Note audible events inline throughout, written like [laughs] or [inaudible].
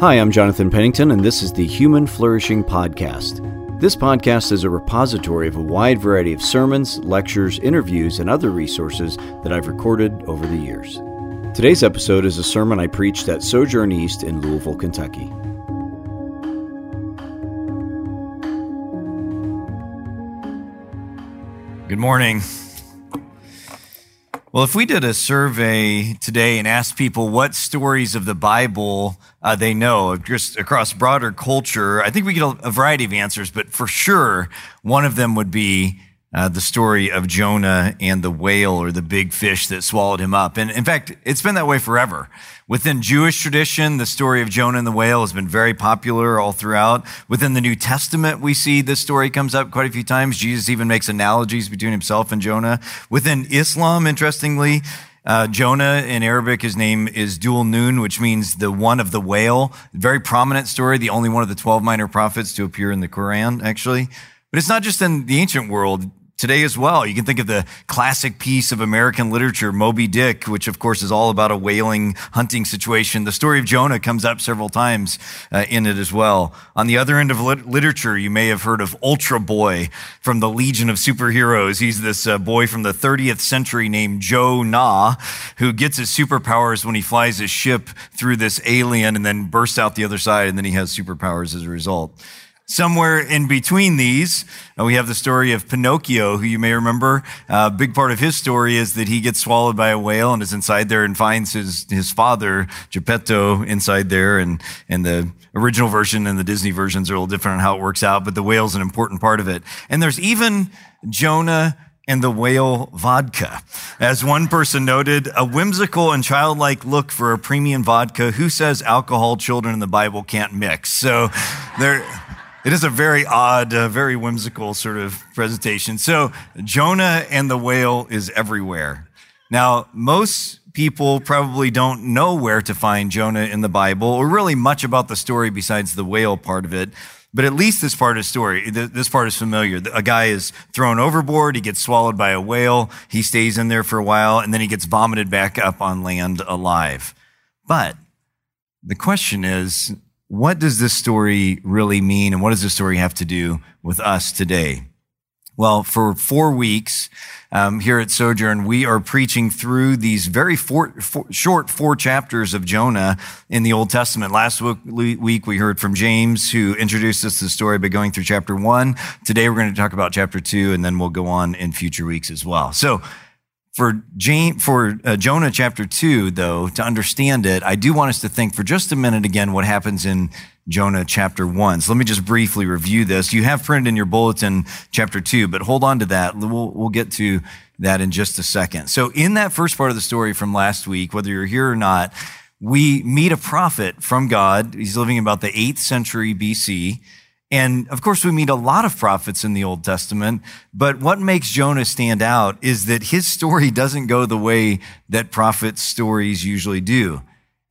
Hi, I'm Jonathan Pennington, and this is the Human Flourishing Podcast. This podcast is a repository of a wide variety of sermons, lectures, interviews, and other resources that I've recorded over the years. Today's episode is a sermon I preached at Sojourn East in Louisville, Kentucky. Good morning. Well, if we did a survey today and asked people what stories of the Bible uh, they know just across broader culture, I think we get a, a, variety of answers, but for sure, one of them would be uh, the story of Jonah and the whale or the big fish that swallowed him up. And in fact, it's been that way forever. Within Jewish tradition, the story of Jonah and the whale has been very popular all throughout. Within the New Testament, we see this story comes up quite a few times. Jesus even makes analogies between himself and Jonah. Within Islam, interestingly, uh, Jonah in Arabic, his name is Dul Noon, which means the one of the whale. Very prominent story, the only one of the 12 minor prophets to appear in the Quran, actually. But it's not just in the ancient world today as well. You can think of the classic piece of American literature, Moby Dick, which of course is all about a whaling hunting situation. The story of Jonah comes up several times uh, in it as well. On the other end of lit- literature, you may have heard of Ultra Boy from the Legion of Superheroes. He's this uh, boy from the 30th century named Jo-Nah, who gets his superpowers when he flies his ship through this alien and then bursts out the other side, and then he has superpowers as a result. Somewhere in between these, uh, we have the story of Pinocchio, who you may remember. A uh, big part of his story is that he gets swallowed by a whale and is inside there and finds his, his father, Geppetto, inside there. And, and the original version and the Disney versions are a little different on how it works out, but the whale's an important part of it. And there's even Jonah and the whale vodka. As one person noted, a whimsical and childlike look for a premium vodka. Who says alcohol children in the Bible can't mix? So there, it is a very odd, uh, very whimsical sort of presentation. So, Jonah and the whale is everywhere. Now, most people probably don't know where to find Jonah in the Bible or really much about the story besides the whale part of it. But at least this part of the story, this part is familiar. A guy is thrown overboard. He gets swallowed by a whale. He stays in there for a while and then he gets vomited back up on land alive. But the question is, what does this story really mean and what does this story have to do with us today? Well, for four weeks um, here at Sojourn, we are preaching through these very four, four, short four chapters of Jonah in the Old Testament. Last week, we heard from James, who introduced us to the story by going through chapter one. Today, we're going to talk about chapter two, and then we'll go on in future weeks as well. So, for, for uh, Jonah chapter 2, though, to understand it, I do want us to think for just a minute again what happens in Jonah chapter 1. So let me just briefly review this. You have printed in your bulletin chapter 2, but hold on to that. We'll, we'll get to that in just a second. So, in that first part of the story from last week, whether you're here or not, we meet a prophet from God. He's living about the 8th century BC. And of course, we meet a lot of prophets in the Old Testament, but what makes Jonah stand out is that his story doesn't go the way that prophets' stories usually do.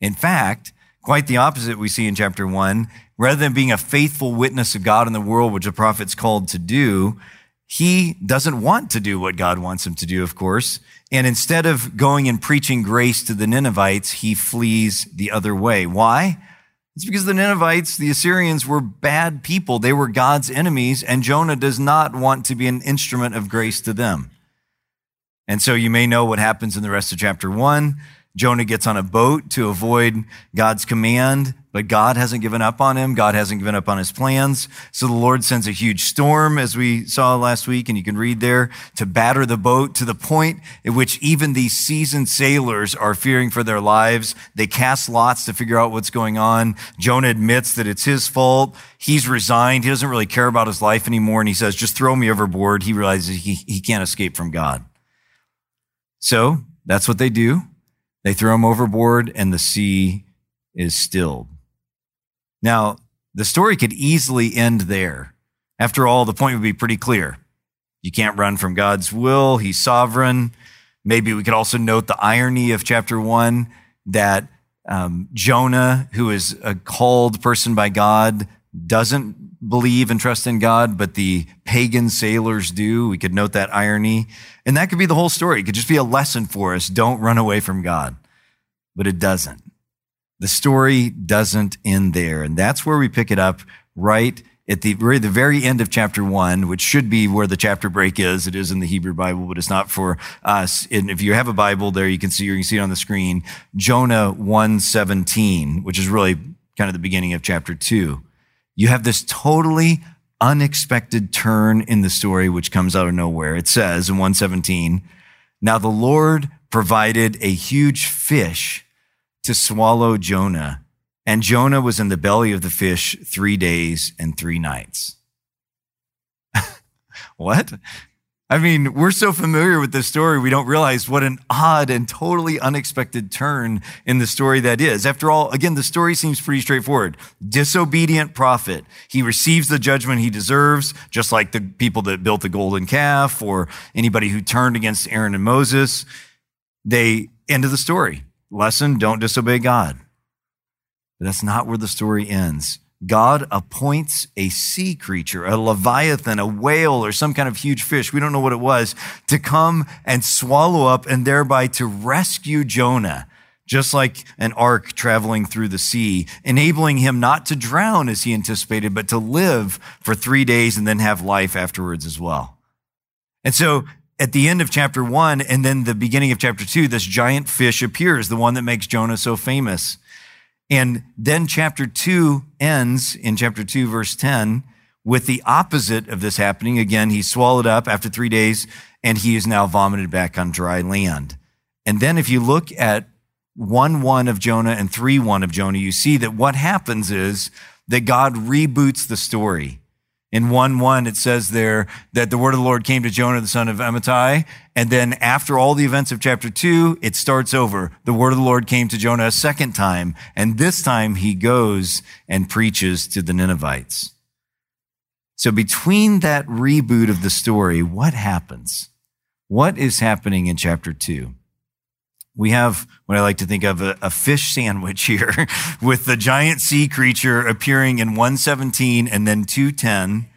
In fact, quite the opposite we see in chapter one. Rather than being a faithful witness of God in the world, which a prophet's called to do, he doesn't want to do what God wants him to do, of course. And instead of going and preaching grace to the Ninevites, he flees the other way. Why? It's because the Ninevites, the Assyrians, were bad people. They were God's enemies, and Jonah does not want to be an instrument of grace to them. And so you may know what happens in the rest of chapter one. Jonah gets on a boat to avoid God's command, but God hasn't given up on him. God hasn't given up on his plans. So the Lord sends a huge storm, as we saw last week, and you can read there, to batter the boat to the point at which even these seasoned sailors are fearing for their lives. They cast lots to figure out what's going on. Jonah admits that it's his fault. He's resigned. He doesn't really care about his life anymore. And he says, just throw me overboard. He realizes he, he can't escape from God. So that's what they do. They throw him overboard and the sea is stilled. Now, the story could easily end there. After all, the point would be pretty clear. You can't run from God's will. He's sovereign. Maybe we could also note the irony of chapter one that um, Jonah, who is a called person by God, doesn't believe and trust in God, but the pagan sailors do. We could note that irony. And that could be the whole story. It could just be a lesson for us. Don't run away from God. But it doesn't. The story doesn't end there. And that's where we pick it up right at the, right the very end of chapter one, which should be where the chapter break is. It is in the Hebrew Bible, but it's not for us. And if you have a Bible there, you can see, you can see it on the screen, Jonah 117, which is really kind of the beginning of chapter two. You have this totally unexpected turn in the story, which comes out of nowhere. It says in 117, now the Lord provided a huge fish to swallow Jonah and Jonah was in the belly of the fish three days and three nights. [laughs] what? I mean, we're so familiar with this story, we don't realize what an odd and totally unexpected turn in the story that is. After all, again, the story seems pretty straightforward. Disobedient prophet. He receives the judgment he deserves, just like the people that built the golden calf or anybody who turned against Aaron and Moses. They, end of the story. Lesson, don't disobey God. But that's not where the story ends. God appoints a sea creature, a leviathan, a whale, or some kind of huge fish, we don't know what it was, to come and swallow up and thereby to rescue Jonah, just like an ark traveling through the sea, enabling him not to drown as he anticipated, but to live for three days and then have life afterwards as well. And so at the end of chapter one and then the beginning of chapter two, this giant fish appears, the one that makes Jonah so famous. And then chapter two ends in chapter two, verse 10, with the opposite of this happening. Again, he's swallowed up after three days and he is now vomited back on dry land. And then if you look at 1 1 of Jonah and 3 1 of Jonah, you see that what happens is that God reboots the story. In 1 1, it says there that the word of the Lord came to Jonah, the son of Amittai. And then after all the events of chapter 2, it starts over. The word of the Lord came to Jonah a second time. And this time he goes and preaches to the Ninevites. So between that reboot of the story, what happens? What is happening in chapter 2? We have what I like to think of a, a, fish sandwich here [laughs] with the giant sea creature appearing in 117 and then 210.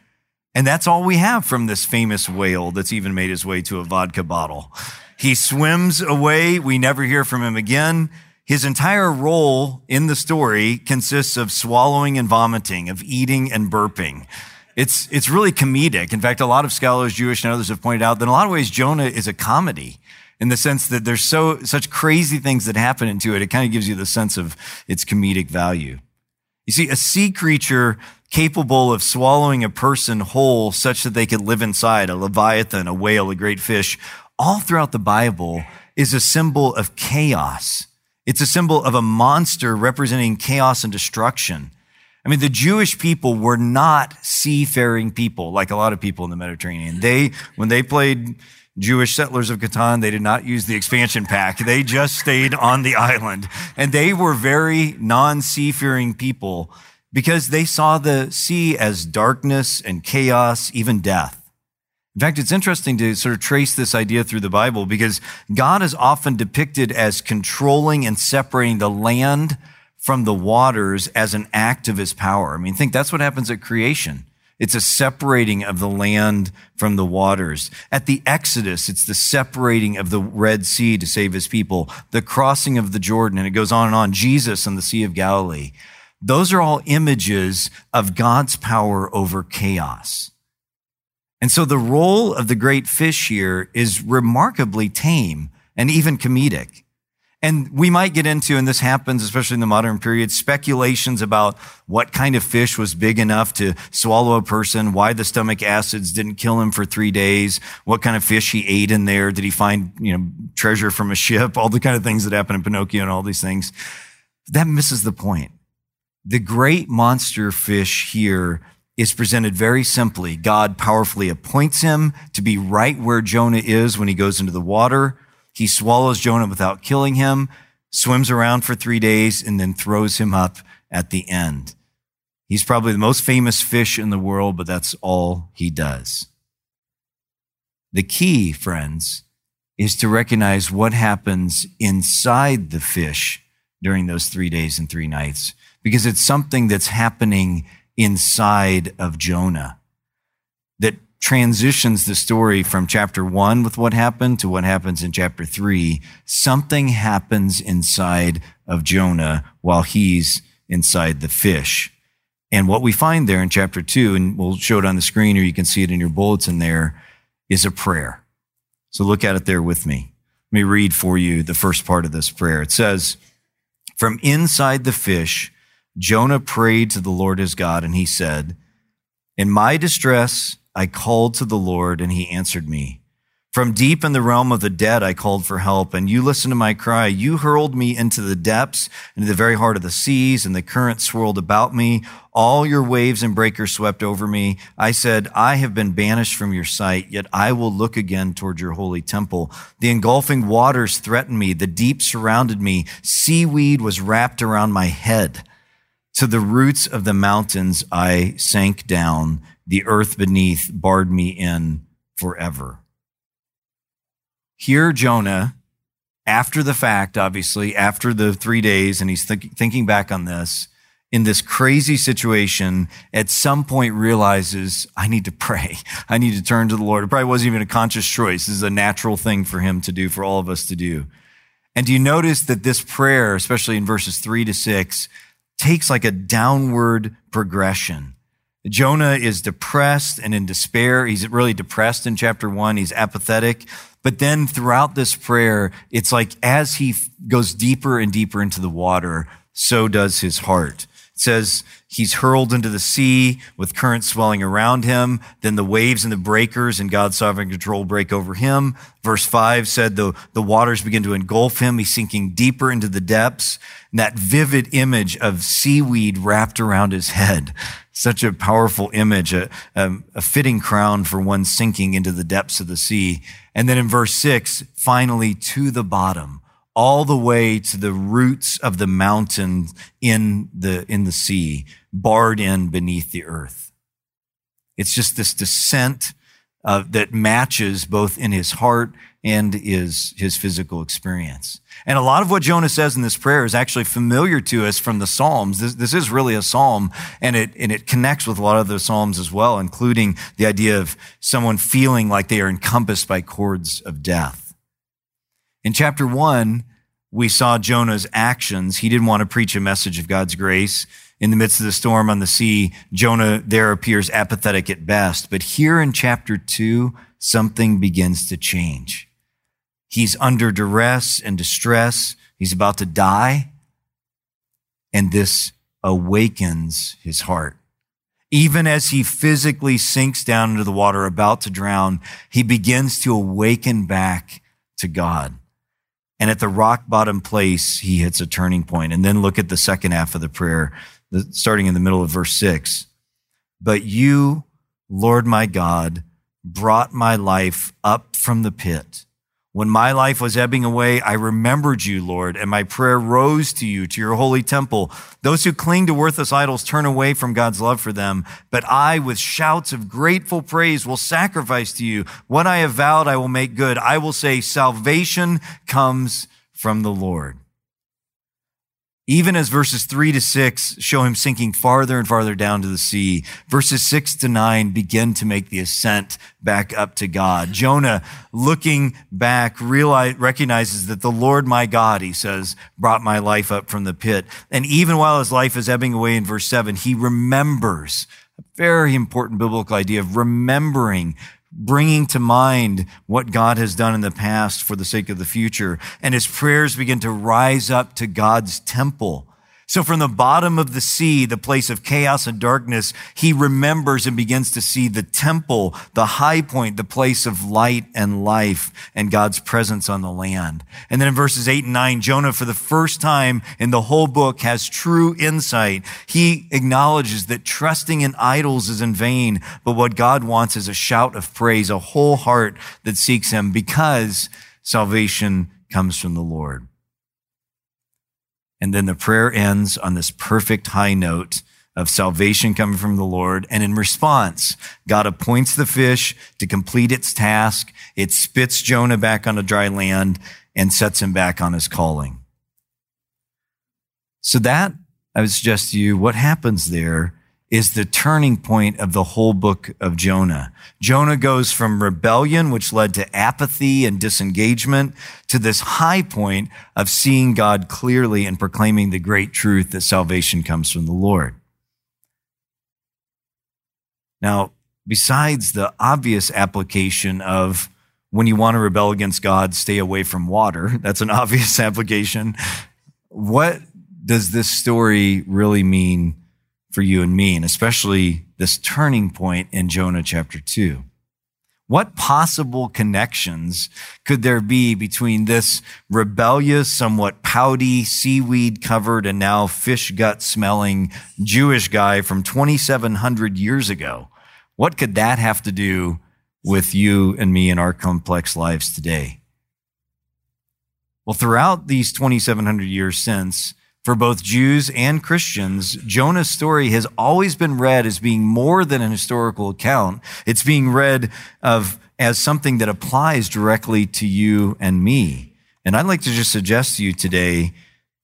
And that's all we have from this famous whale that's even made his way to a vodka bottle. He swims away. We never hear from him again. His entire role in the story consists of swallowing and vomiting, of eating and burping. It's, it's really comedic. In fact, a lot of scholars, Jewish and others, have pointed out that in a lot of ways, Jonah is a comedy in the sense that there's so such crazy things that happen into it. It kind of gives you the sense of its comedic value. You see, a sea creature capable of swallowing a person whole such that they could live inside, a leviathan, a whale, a great fish, all throughout the Bible is a symbol of chaos. It's a symbol of a monster representing chaos and destruction. I mean, the Jewish people were not seafaring people like a lot of people in the Mediterranean. They, when they played Jewish settlers of Catan, they did not use the expansion pack. They just stayed on the island. And they were very non seafaring people because they saw the sea as darkness and chaos, even death. In fact, it's interesting to sort of trace this idea through the Bible because God is often depicted as controlling and separating the land from the waters as an act of his power. I mean, think that's what happens at creation. It's a separating of the land from the waters. At the Exodus, it's the separating of the Red Sea to save his people, the crossing of the Jordan, and it goes on and on. Jesus and the Sea of Galilee. Those are all images of God's power over chaos. And so the role of the great fish here is remarkably tame and even comedic. And we might get into, and this happens especially in the modern period, speculations about what kind of fish was big enough to swallow a person, why the stomach acids didn't kill him for three days, what kind of fish he ate in there, did he find, you know, treasure from a ship, [laughs] all the kind of things that happen in Pinocchio and all these things. That misses the point. The great monster fish here is presented very simply. God powerfully appoints him to be right where Jonah is when he goes into the water he swallows Jonah without killing him, swims around for three days, and then throws him up at the end. He's probably the most famous fish in the world, but that's all he does. The key, friends, is to recognize what happens inside the fish during those three days and three nights, because it's something that's happening inside of Jonah transitions the story from chapter one with what happened to what happens in chapter three. Something happens inside of Jonah while he's inside the fish. And what we find there in chapter two, and we'll show it on the screen or you can see it in your bulletin there, is a prayer. So look at it there with me. Let me read for you the first part of this prayer. It says, From inside the fish, Jonah prayed to the Lord his God, and he said, In my distress, I called to the Lord and he answered me. From deep in the realm of the dead, I called for help, and you listened to my cry. You hurled me into the depths, into the very heart of the seas, and the current swirled about me. All your waves and breakers swept over me. I said, I have been banished from your sight, yet I will look again toward your holy temple. The engulfing waters threatened me. The deep surrounded me. Seaweed was wrapped around my head. To the roots of the mountains, I sank down the earth beneath barred me in forever. Here, Jonah, after the fact, obviously, after the three days, and he's th- thinking back on this, in this crazy situation, at some point realizes, I need to pray. [laughs] I need to turn to the Lord. It probably wasn't even a conscious choice. This is a natural thing for him to do, for all of us to do. And do you notice that this prayer, especially in verses three to six, takes like a downward progression? Jonah is depressed and in despair. He's really depressed in chapter one. He's apathetic. But then throughout this prayer, it's like as he goes deeper and deeper into the water, so does his heart. Says he's hurled into the sea with currents swelling around him. Then the waves and the breakers and God's sovereign control break over him. Verse five said the, the waters begin to engulf him. He's sinking deeper into the depths. And that vivid image of seaweed wrapped around his head such a powerful image, a, a, a, fitting crown for one sinking into the depths of the sea. And then in verse six, finally to the bottom, all the way to the roots of the mountain in the, in the sea, barred in beneath the earth. It's just this descent uh, that matches both in his heart and is his physical experience. And a lot of what Jonah says in this prayer is actually familiar to us from the Psalms. This, this, is really a psalm and it, and it connects with a lot of the Psalms as well, including the idea of someone feeling like they are encompassed by cords of death. In chapter one, we saw Jonah's actions. He didn't want to preach a message of God's grace. In the midst of the storm on the sea, Jonah there appears apathetic at best. But here in chapter two, something begins to change. He's under duress and distress. He's about to die. And this awakens his heart. Even as he physically sinks down into the water, about to drown, he begins to awaken back to God. And at the rock bottom place, he hits a turning point. And then look at the second half of the prayer, starting in the middle of verse six. But you, Lord my God, brought my life up from the pit. When my life was ebbing away, I remembered you, Lord, and my prayer rose to you, to your holy temple. Those who cling to worthless idols turn away from God's love for them. But I, with shouts of grateful praise, will sacrifice to you. What I have vowed, I will make good. I will say, salvation comes from the Lord even as verses three to six show him sinking farther and farther down to the sea, verses six to nine begin to make the ascent back up to God. Jonah, looking back, realize, recognizes that the Lord my God, he says, brought my life up from the pit. And even while his life is ebbing away in verse seven, he remembers a very important biblical idea of remembering bringing to mind what God has done in the past for the sake of the future. And his prayers begin to rise up to God's temple so from the bottom of the sea, the place of chaos and darkness, he remembers and begins to see the temple, the high point, the place of light and life and God's presence on the land. And then in verses eight and nine, Jonah, for the first time in the whole book, has true insight. He acknowledges that trusting in idols is in vain, but what God wants is a shout of praise, a whole heart that seeks him because salvation comes from the Lord. And then the prayer ends on this perfect high note of salvation coming from the Lord. And in response, God appoints the fish to complete its task. It spits Jonah back on a dry land and sets him back on his calling. So that I would suggest to you what happens there is the turning point of the whole book of Jonah. Jonah goes from rebellion, which led to apathy and disengagement, to this high point of seeing God clearly and proclaiming the great truth that salvation comes from the Lord. Now, besides the obvious application of when you want to rebel against God, stay away from water, [laughs] that's an obvious [laughs] application. What does this story really mean for you and me, and especially this turning point in Jonah chapter 2. What possible connections could there be between this rebellious, somewhat pouty, seaweed covered, and now fish gut smelling Jewish guy from 2,700 years ago? What could that have to do with you and me in our complex lives today? Well, throughout these 2,700 years since, for both Jews and Christians, Jonah's story has always been read as being more than an historical account. It's being read of as something that applies directly to you and me. And I'd like to just suggest to you today,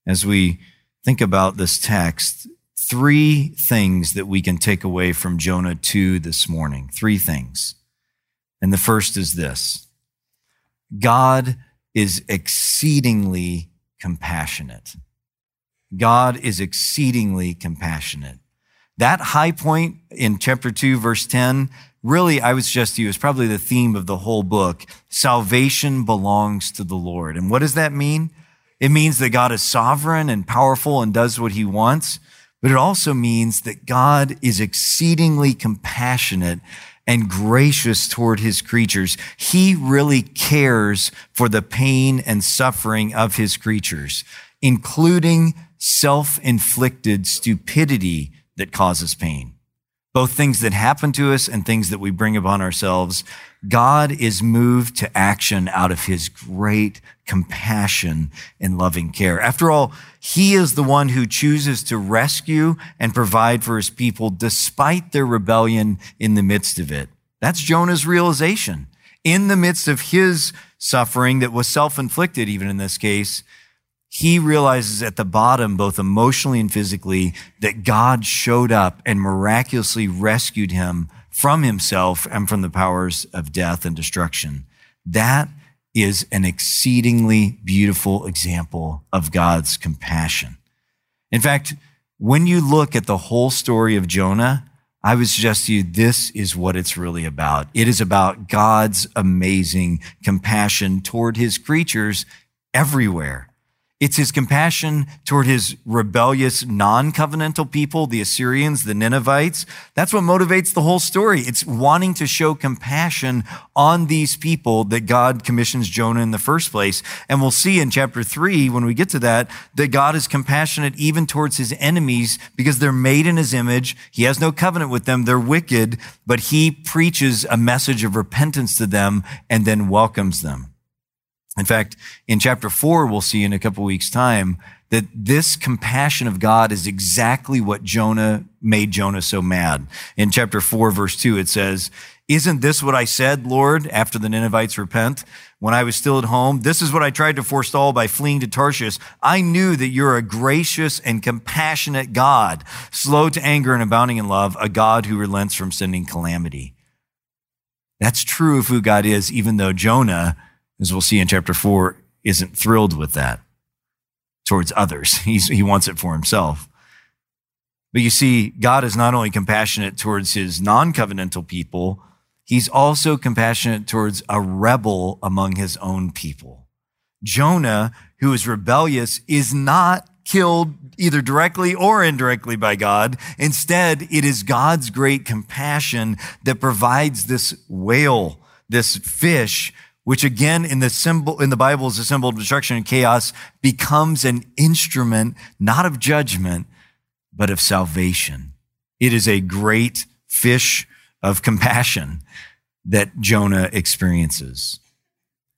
as we think about this text, three things that we can take away from Jonah 2 this morning. Three things. And the first is this God is exceedingly compassionate. God is exceedingly compassionate. That high point in chapter 2, verse 10, really, I would suggest to you, is probably the theme of the whole book. Salvation belongs to the Lord. And what does that mean? It means that God is sovereign and powerful and does what he wants, but it also means that God is exceedingly compassionate and gracious toward his creatures. He really cares for the pain and suffering of his creatures, including self inflicted stupidity that causes pain. Both things that happen to us and things that we bring upon ourselves. God is moved to action out of his great compassion and loving care. After all, he is the one who chooses to rescue and provide for his people despite their rebellion in the midst of it. That's Jonah's realization. In the midst of his suffering that was self-inflicted, even in this case, he realizes at the bottom, both emotionally and physically, that God showed up and miraculously rescued him from himself and from the powers of death and destruction. That is an exceedingly beautiful example of God's compassion. In fact, when you look at the whole story of Jonah, I would suggest to you this is what it's really about. It is about God's amazing compassion toward his creatures everywhere. It's his compassion toward his rebellious non-covenantal people, the Assyrians, the Ninevites. That's what motivates the whole story. It's wanting to show compassion on these people that God commissions Jonah in the first place. And we'll see in chapter three, when we get to that, that God is compassionate even towards his enemies because they're made in his image. He has no covenant with them. They're wicked, but he preaches a message of repentance to them and then welcomes them. In fact, in chapter four, we'll see in a couple weeks time that this compassion of God is exactly what Jonah made Jonah so mad. In chapter four, verse two, it says, isn't this what I said, Lord, after the Ninevites repent? When I was still at home, this is what I tried to forestall by fleeing to Tarshish. I knew that you're a gracious and compassionate God, slow to anger and abounding in love, a God who relents from sending calamity. That's true of who God is, even though Jonah as we'll see in chapter four, isn't thrilled with that towards others. [laughs] He's, he wants it for himself. But you see, God is not only compassionate towards his non covenantal people, he's also compassionate towards a rebel among his own people. Jonah, who is rebellious, is not killed either directly or indirectly by God. Instead, it is God's great compassion that provides this whale, this fish which again in the symbol in the Bible is a symbol of destruction and chaos, becomes an instrument not of judgment, but of salvation. It is a great fish of compassion that Jonah experiences.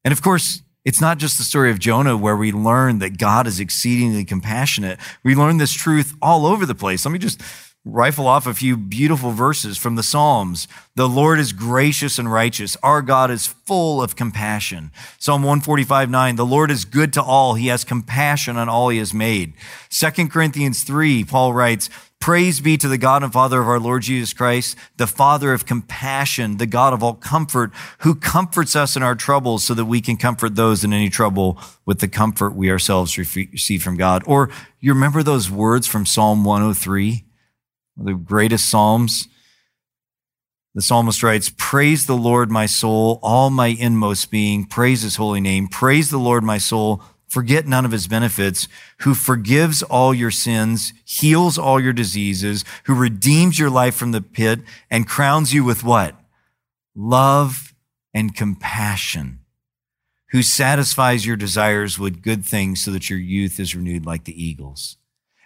And of course, it's not just the story of Jonah where we learn that God is exceedingly compassionate. We learn this truth all over the place. Let me just rifle off a few beautiful verses from the Psalms. The Lord is gracious and righteous. Our God is full of compassion. Psalm 145, 9. The Lord is good to all. He has compassion on all he has made. 2 Corinthians 3, Paul writes, Praise be to the God and Father of our Lord Jesus Christ, the Father of compassion, the God of all comfort, who comforts us in our troubles so that we can comfort those in any trouble with the comfort we ourselves receive from God. Or you remember those words from Psalm 103? The greatest Psalms. The psalmist writes, Praise the Lord, my soul, all my inmost being. Praise his holy name. Praise the Lord, my soul. Forget none of his benefits, who forgives all your sins, heals all your diseases, who redeems your life from the pit and crowns you with what? Love and compassion, who satisfies your desires with good things so that your youth is renewed like the eagles.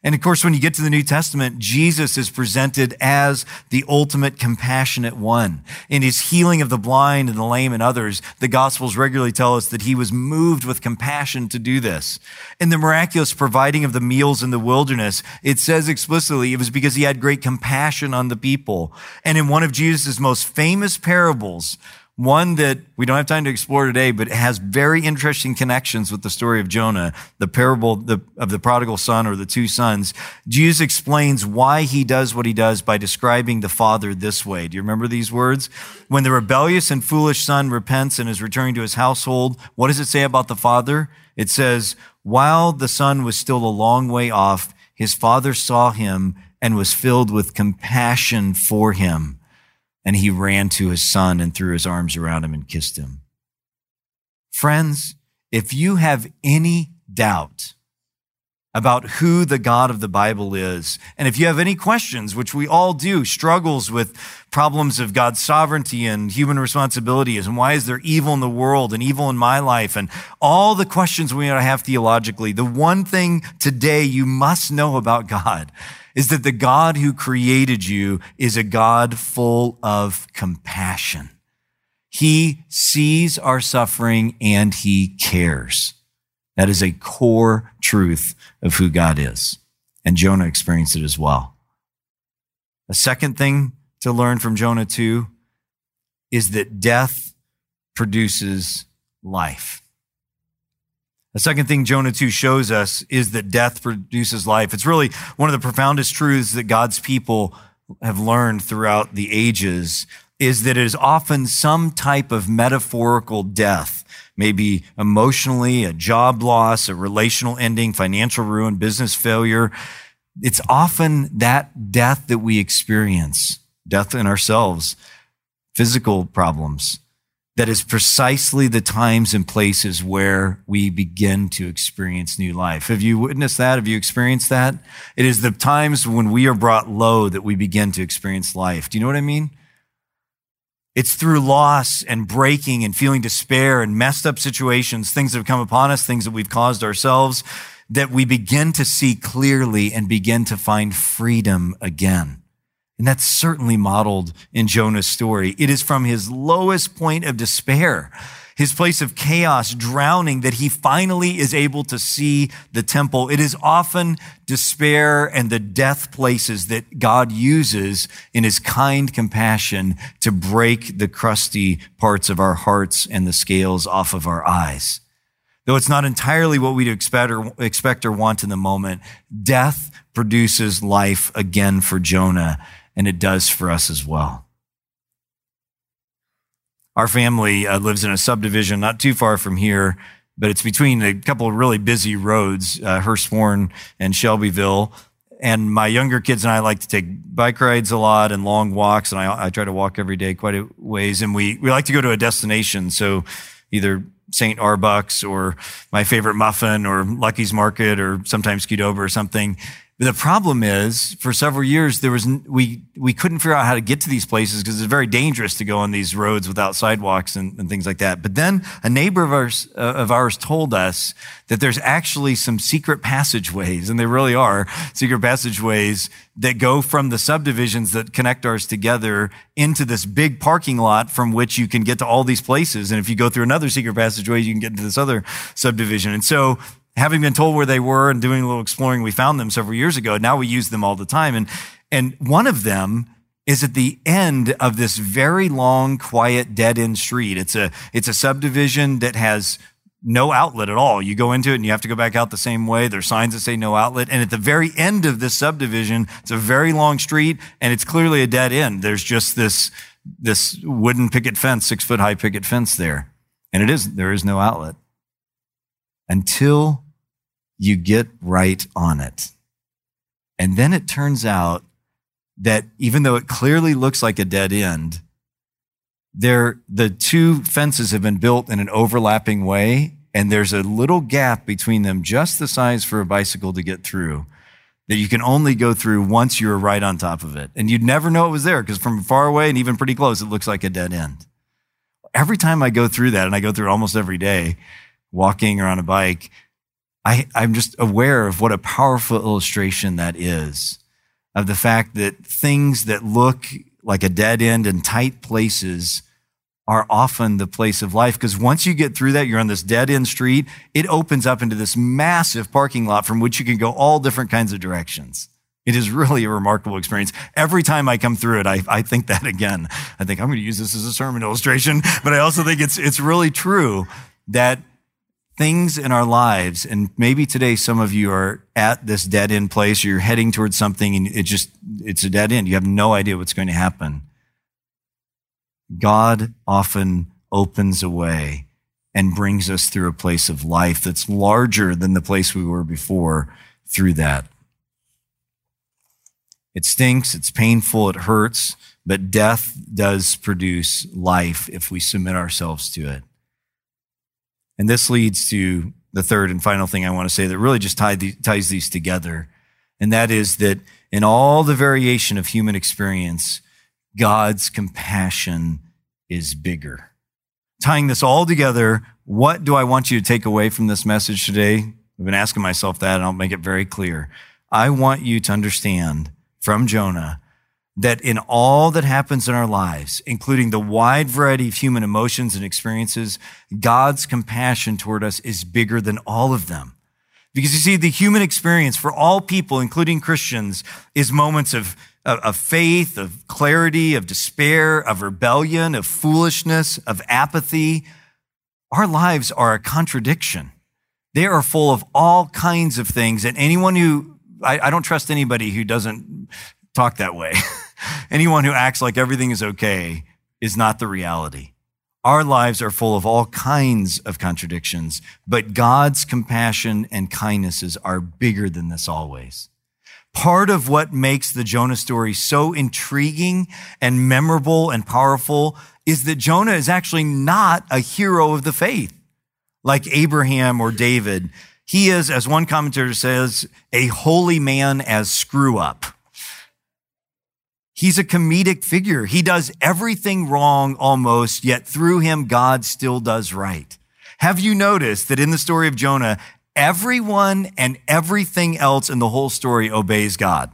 And of course, when you get to the New Testament, Jesus is presented as the ultimate compassionate one. In his healing of the blind and the lame and others, the Gospels regularly tell us that he was moved with compassion to do this. In the miraculous providing of the meals in the wilderness, it says explicitly it was because he had great compassion on the people. And in one of Jesus' most famous parables, one that we don't have time to explore today, but has very interesting connections with the story of Jonah, the parable of the prodigal son or the two sons. Jesus explains why he does what he does by describing the father this way. Do you remember these words? When the rebellious and foolish son repents and is returning to his household, what does it say about the father? It says, while the son was still a long way off, his father saw him and was filled with compassion for him and he ran to his son and threw his arms around him and kissed him. Friends, if you have any doubt about who the God of the Bible is, and if you have any questions, which we all do, struggles with problems of God's sovereignty and human responsibilities, and why is there evil in the world and evil in my life, and all the questions we have theologically, the one thing today you must know about God is that the God who created you is a God full of compassion. He sees our suffering and he cares. That is a core truth of who God is. And Jonah experienced it as well. A second thing to learn from Jonah 2 is that death produces life. The second thing Jonah 2 shows us is that death produces life. It's really one of the profoundest truths that God's people have learned throughout the ages is that it is often some type of metaphorical death, maybe emotionally, a job loss, a relational ending, financial ruin, business failure. It's often that death that we experience, death in ourselves, physical problems, that is precisely the times and places where we begin to experience new life. Have you witnessed that? Have you experienced that? It is the times when we are brought low that we begin to experience life. Do you know what I mean? It's through loss and breaking and feeling despair and messed up situations, things that have come upon us, things that we've caused ourselves, that we begin to see clearly and begin to find freedom again. And that's certainly modeled in Jonah's story. It is from his lowest point of despair, his place of chaos, drowning, that he finally is able to see the temple. It is often despair and the death places that God uses in his kind compassion to break the crusty parts of our hearts and the scales off of our eyes. Though it's not entirely what we'd expect or, expect or want in the moment, death produces life again for Jonah and it does for us as well. Our family uh, lives in a subdivision not too far from here, but it's between a couple of really busy roads, uh, Hurstbourne and Shelbyville. And my younger kids and I like to take bike rides a lot and long walks, and I, I try to walk every day quite a ways. And we, we like to go to a destination. So either Starbucks or my favorite muffin or Lucky's Market or sometimes Qdoba or something. The problem is, for several years, there was we we couldn't figure out how to get to these places because it's very dangerous to go on these roads without sidewalks and, and things like that. But then a neighbor of ours uh, of ours told us that there's actually some secret passageways, and they really are secret passageways that go from the subdivisions that connect ours together into this big parking lot from which you can get to all these places. And if you go through another secret passageway, you can get into this other subdivision. And so having been told where they were and doing a little exploring, we found them several years ago. Now we use them all the time. And, And one of them is at the end of this very long, quiet, dead end street. It's a, it's a subdivision that has no outlet at all. You go into it and you have to go back out the same way. There's signs that say no outlet. And at the very end of this subdivision, it's a very long street and it's clearly a dead end. There's just this, this wooden picket fence, six foot high picket fence there. And it is, there is no outlet until you get right on it. And then it turns out that even though it clearly looks like a dead end, there, the two fences have been built in an overlapping way, and there's a little gap between them, just the size for a bicycle to get through, that you can only go through once you're right on top of it. And you'd never know it was there because from far away and even pretty close, it looks like a dead end. Every time I go through that, and I go through almost every day, walking or on a bike, I, I'm just aware of what a powerful illustration that is of the fact that things that look like a dead end and tight places are often the place of life. Because once you get through that, you're on this dead end street. It opens up into this massive parking lot from which you can go all different kinds of directions. It is really a remarkable experience. Every time I come through it, I, I think that again. I think I'm going to use this as a sermon illustration, but I also think it's, it's really true that things in our lives, and maybe today some of you are at this dead end place or you're heading towards something and it just, it's a dead end. You have no idea what's going to happen. God often opens a way and brings us through a place of life that's larger than the place we were before through that. It stinks, it's painful, it hurts, but death does produce life if we submit ourselves to it. And this leads to the third and final thing I want to say that really just the, ties these together. And that is that in all the variation of human experience, God's compassion is bigger. Tying this all together, what do I want you to take away from this message today? I've been asking myself that, and I'll make it very clear. I want you to understand from Jonah that in all that happens in our lives, including the wide variety of human emotions and experiences, God's compassion toward us is bigger than all of them. Because you see, the human experience for all people, including Christians, is moments of, of, faith, of clarity, of despair, of rebellion, of foolishness, of apathy. Our lives are a contradiction. They are full of all kinds of things. And anyone who, I, I don't trust anybody who doesn't talk that way. [laughs] Anyone who acts like everything is okay is not the reality. Our lives are full of all kinds of contradictions, but God's compassion and kindnesses are bigger than this always. Part of what makes the Jonah story so intriguing and memorable and powerful is that Jonah is actually not a hero of the faith like Abraham or David. He is, as one commentator says, a holy man as screw up. He's a comedic figure. He does everything wrong almost, yet through him, God still does right. Have you noticed that in the story of Jonah, everyone and everything else in the whole story obeys God?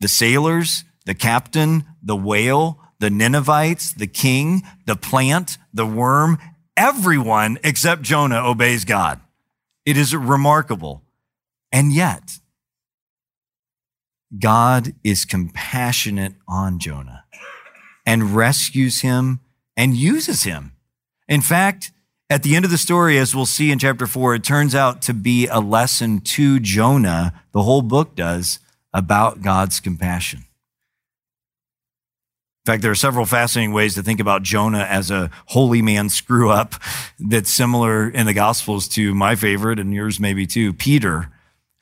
The sailors, the captain, the whale, the Ninevites, the king, the plant, the worm, everyone except Jonah obeys God. It is remarkable. And yet, God is compassionate on Jonah and rescues him and uses him. In fact, at the end of the story, as we'll see in chapter four, it turns out to be a lesson to Jonah, the whole book does, about God's compassion. In fact, there are several fascinating ways to think about Jonah as a holy man screw up that's similar in the Gospels to my favorite and yours maybe too, Peter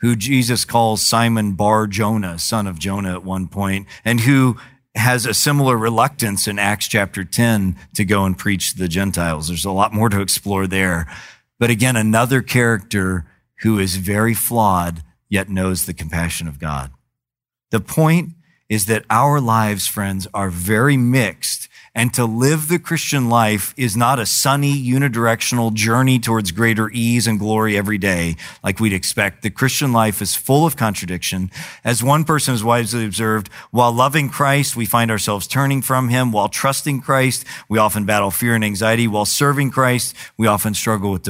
who Jesus calls Simon Bar Jonah, son of Jonah at one point, and who has a similar reluctance in Acts chapter 10 to go and preach to the Gentiles. There's a lot more to explore there. But again, another character who is very flawed, yet knows the compassion of God. The point is that our lives, friends, are very mixed and to live the Christian life is not a sunny, unidirectional journey towards greater ease and glory every day, like we'd expect. The Christian life is full of contradiction. As one person has wisely observed, while loving Christ, we find ourselves turning from him. While trusting Christ, we often battle fear and anxiety. While serving Christ, we often struggle with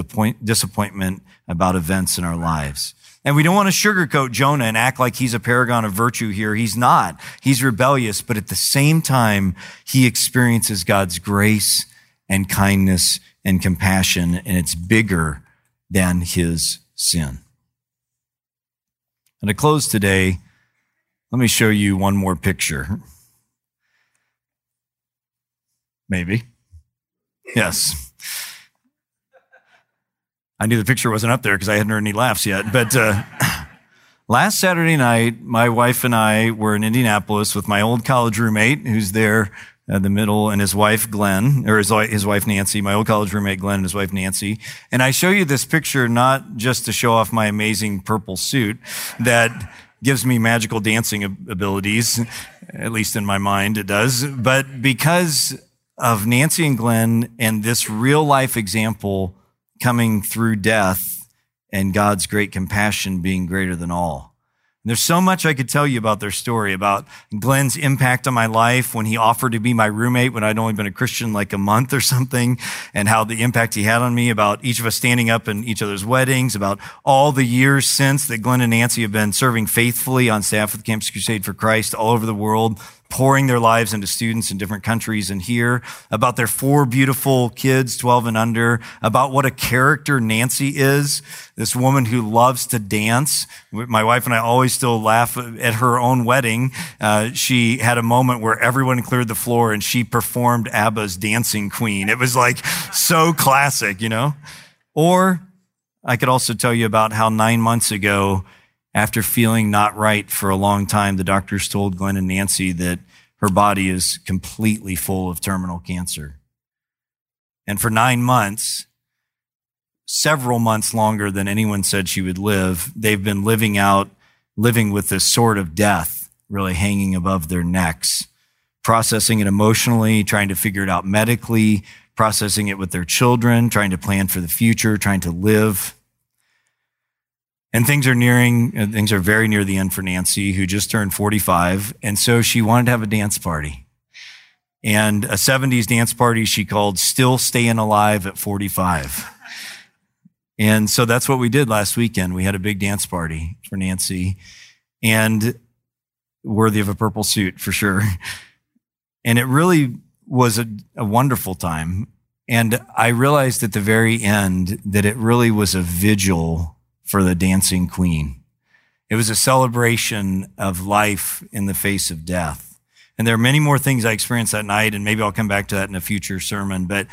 disappointment about events in our lives. And we don't want to sugarcoat Jonah and act like he's a paragon of virtue here. He's not. He's rebellious, but at the same time, he experiences God's grace and kindness and compassion, and it's bigger than his sin. And to close today, let me show you one more picture. Maybe. Yes. I knew the picture wasn't up there because I hadn't heard any laughs yet. But uh, [clears throat] last Saturday night, my wife and I were in Indianapolis with my old college roommate who's there in the middle and his wife Glenn, or his, his wife Nancy, my old college roommate Glenn and his wife Nancy. And I show you this picture not just to show off my amazing purple suit that gives me magical dancing abilities, at least in my mind it does, but because of Nancy and Glenn and this real life example coming through death and God's great compassion being greater than all. There's so much I could tell you about their story, about Glenn's impact on my life when he offered to be my roommate when I'd only been a Christian like a month or something, and how the impact he had on me, about each of us standing up in each other's weddings, about all the years since that Glenn and Nancy have been serving faithfully on staff with Campus Crusade for Christ all over the world, pouring their lives into students in different countries and here, about their four beautiful kids, 12 and under, about what a character Nancy is, this woman who loves to dance. My wife and I always still laugh at her own wedding. Uh, she had a moment where everyone cleared the floor and she performed ABBA's Dancing Queen. It was like so classic, you know? Or I could also tell you about how nine months ago, after feeling not right for a long time, the doctors told Glenn and Nancy that her body is completely full of terminal cancer. And for nine months, several months longer than anyone said she would live, they've been living out, living with this sort of death really hanging above their necks, processing it emotionally, trying to figure it out medically, processing it with their children, trying to plan for the future, trying to live. And things are nearing, uh, things are very near the end for Nancy, who just turned 45. And so she wanted to have a dance party. And a 70s dance party she called Still Staying Alive at 45. And so that's what we did last weekend. We had a big dance party for Nancy and worthy of a purple suit for sure. And it really was a, a wonderful time. And I realized at the very end that it really was a vigil for the dancing queen. It was a celebration of life in the face of death. And there are many more things I experienced that night, and maybe I'll come back to that in a future sermon. But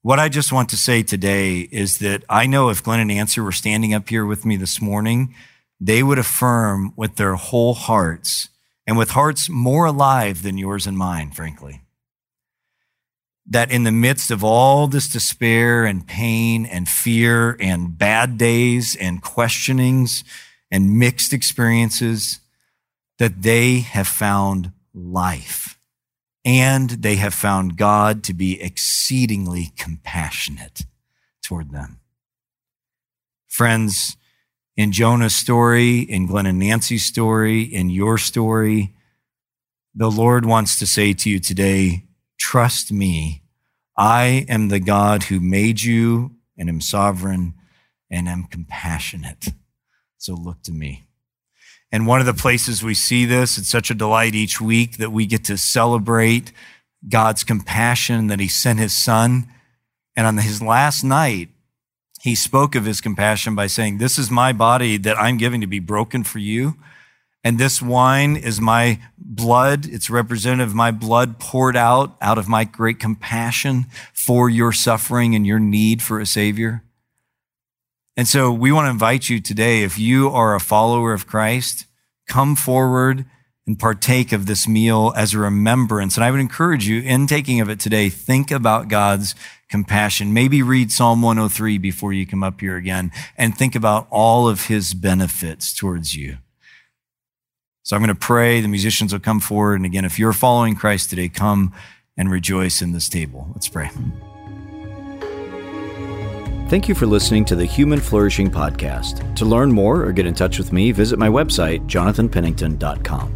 what I just want to say today is that I know if Glenn and Nancy were standing up here with me this morning, they would affirm with their whole hearts and with hearts more alive than yours and mine, frankly, that in the midst of all this despair and pain and fear and bad days and questionings and mixed experiences, that they have found life and they have found God to be exceedingly compassionate toward them. Friends, in Jonah's story, in Glenn and Nancy's story, in your story, the Lord wants to say to you today, Trust me. I am the God who made you and am sovereign and am compassionate. So look to me. And one of the places we see this, it's such a delight each week that we get to celebrate God's compassion that he sent his son. And on his last night, he spoke of his compassion by saying, This is my body that I'm giving to be broken for you. And this wine is my blood. It's representative of my blood poured out out of my great compassion for your suffering and your need for a savior. And so we want to invite you today, if you are a follower of Christ, come forward and partake of this meal as a remembrance. And I would encourage you in taking of it today, think about God's compassion. Maybe read Psalm 103 before you come up here again and think about all of his benefits towards you. So I'm going to pray. The musicians will come forward. And again, if you're following Christ today, come and rejoice in this table. Let's pray. Thank you for listening to the Human Flourishing Podcast. To learn more or get in touch with me, visit my website, jonathanpennington.com.